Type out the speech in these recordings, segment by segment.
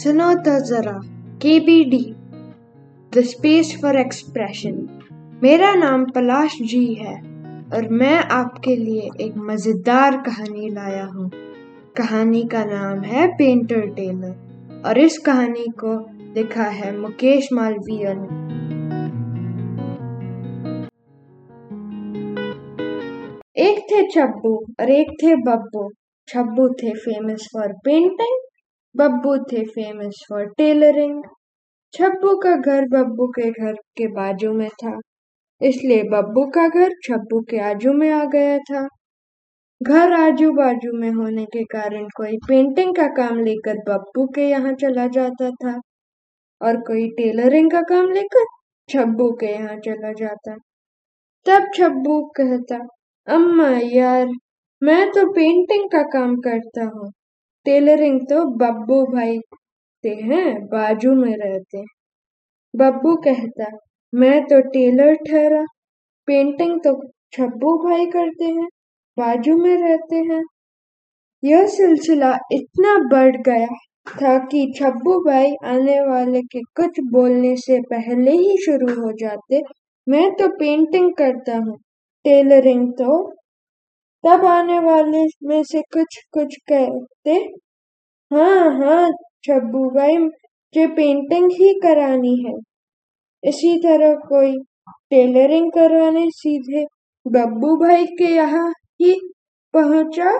सुनो तो जरा KBD the space for expression मेरा नाम पलाश जी है और मैं आपके लिए एक मज़ेदार कहानी लाया हूँ। कहानी का नाम है पेंटर टेलर और इस कहानी को लिखा है मुकेश मालवीय ने। एक थे छब्बू और एक थे बब्बू। छब्बू थे फ़ेमस फॉर पेंटिंग बब्बू थे फ़ेमस फॉर टेलरिंग छब्बू का घर बब्बू के घर के बाजू में था। इसलिए बब्बू का घर छब्बू के आजू में आ गया था। घर आजू बाजू में होने के कारण कोई पेंटिंग का काम लेकर बब्बू के यहाँ चला जाता था और कोई टेलरिंग का काम लेकर छब्बू के यहाँ चला जाता। तब छब्बू कहता, अम्मा यार, मैं तो पेंटिंग का काम करता हूँ। टेलरिंग तो बब्बू भाई ते हैं, बाजू में रहते बब्बू कहता, मैं तो टेलर ठहरा, पेंटिंग तो छब्बू भाई करते हैं, बाजू में रहते हैं। यह सिलसिला इतना बढ़ गया था कि छब्बू भाई आने वाले के कुछ बोलने से पहले ही शुरू हो जाते, मैं तो पेंटिंग करता हूँ, टेलरिंग तो तब आने वाले में से कुछ कुछ कहते हाँ हाँ छब्बू भाई मुझे पेंटिंग ही करानी है। इसी तरह कोई टेलरिंग करवाने सीधे बब्बू भाई के यहाँ ही पहुँचा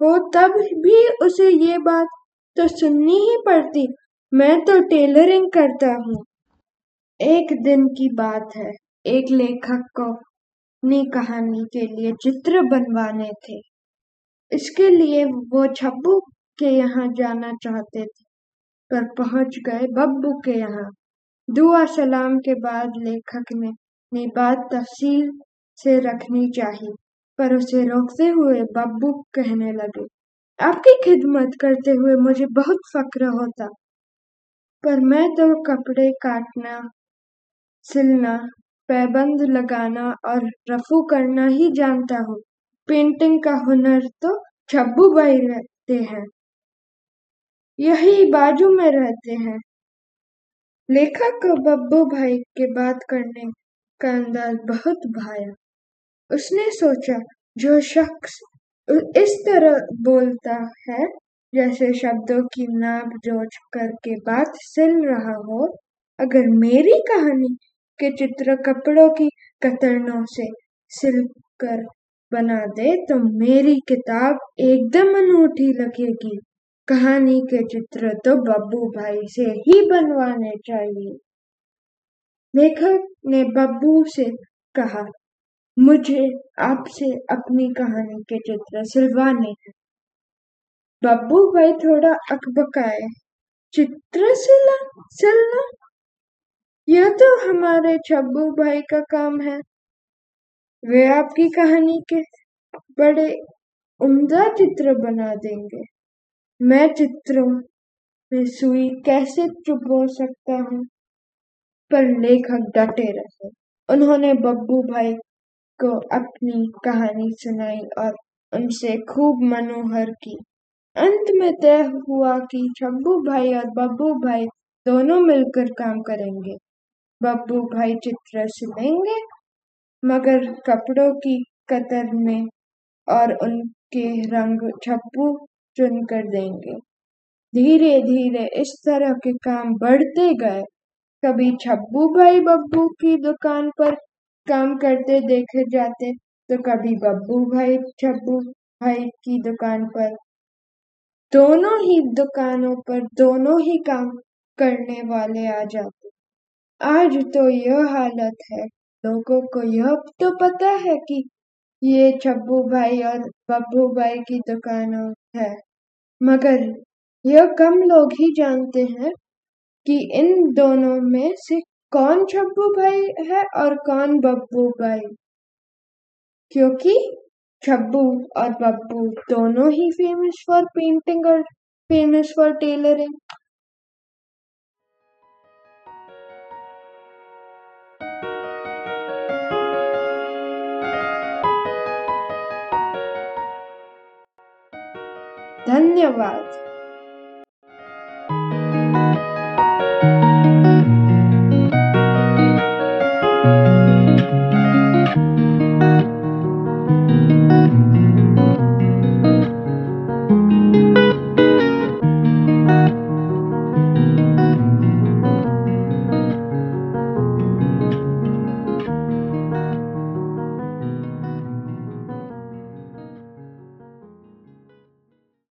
हो तब भी उसे ये बात तो सुननी ही पड़ती, मैं तो टेलरिंग करता हूँ। एक दिन की बात है, एक लेखक को अपनी कहानी के लिए चित्र बनवाने थे। इसके लिए वो छब्बू के यहाँ जाना चाहते थे, पर पहुँच गए बब्बू के यहाँ। दुआ सलाम के बाद लेखक ने अपनी बात तफसील से रखनी चाहिए पर उसे रोकते हुए बब्बू कहने लगे, आपकी खिदमत करते हुए मुझे बहुत फक्र होता, पर मैं तो कपड़े काटना, सिलना पैबंद लगाना और रफू करना ही जानता हूँ। पेंटिंग का हुनर तो छब्बू भाई रहते हैं। यही बाजू में रहते हैं। लेखक बब्बू भाई के बात करने का अंदाज बहुत भाया। उसने सोचा, जो शख्स इस तरह बोलता है, जैसे शब्दों की नाप जोच करके बात सिल रहा हो, अगर मेरी कहानी के चित्र कपड़ों की कतरनों से सिलकर बना दे तो मेरी किताब एकदम अनूठी लगेगी। कहानी के चित्र तो बब्बू भाई से ही बनवाने चाहिए। लेखक ने बब्बू से कहा, मुझे आपसे अपनी कहानी के चित्र सिलवाने हैं। बब्बू भाई थोड़ा अकबकाए, चित्र सिला, सिलना? यह तो हमारे छब्बू भाई का काम है। वे आपकी कहानी के बड़े उम्दा चित्र बना देंगे। मैं चित्रों में सुई कैसे चुभो सकता हूँ? पर लेखक डटे रहे। उन्होंने बब्बू भाई को अपनी कहानी सुनाई और उनसे खूब मनोहर की। अंत में तय हुआ कि छब्बू भाई और बब्बू भाई दोनों मिलकर काम करेंगे। बब्बू भाई चित्र सिलेंगे, मगर कपड़ों की कतर में और उनके रंग छप्पू चुन कर देंगे। धीरे धीरे इस तरह के काम बढ़ते गए। कभी छब्बू भाई बब्बू की दुकान पर काम करते देखे जाते तो कभी बब्बू भाई छब्बू भाई की दुकान पर। दोनों ही दुकानों पर दोनों ही काम करने वाले आ जाते। आज तो यह हालत है। लोगों को यह तो पता है कि ये छब्बू भाई और बब्बू भाई की दुकान है। मगर यह कम लोग ही जानते हैं कि इन दोनों में से कौन छब्बू भाई है और कौन बब्बू भाई। क्योंकि छब्बू और बब्बू दोनों ही फ़ेमस फॉर पेंटिंग और फ़ेमस फॉर टेलरिंग धन्यवाद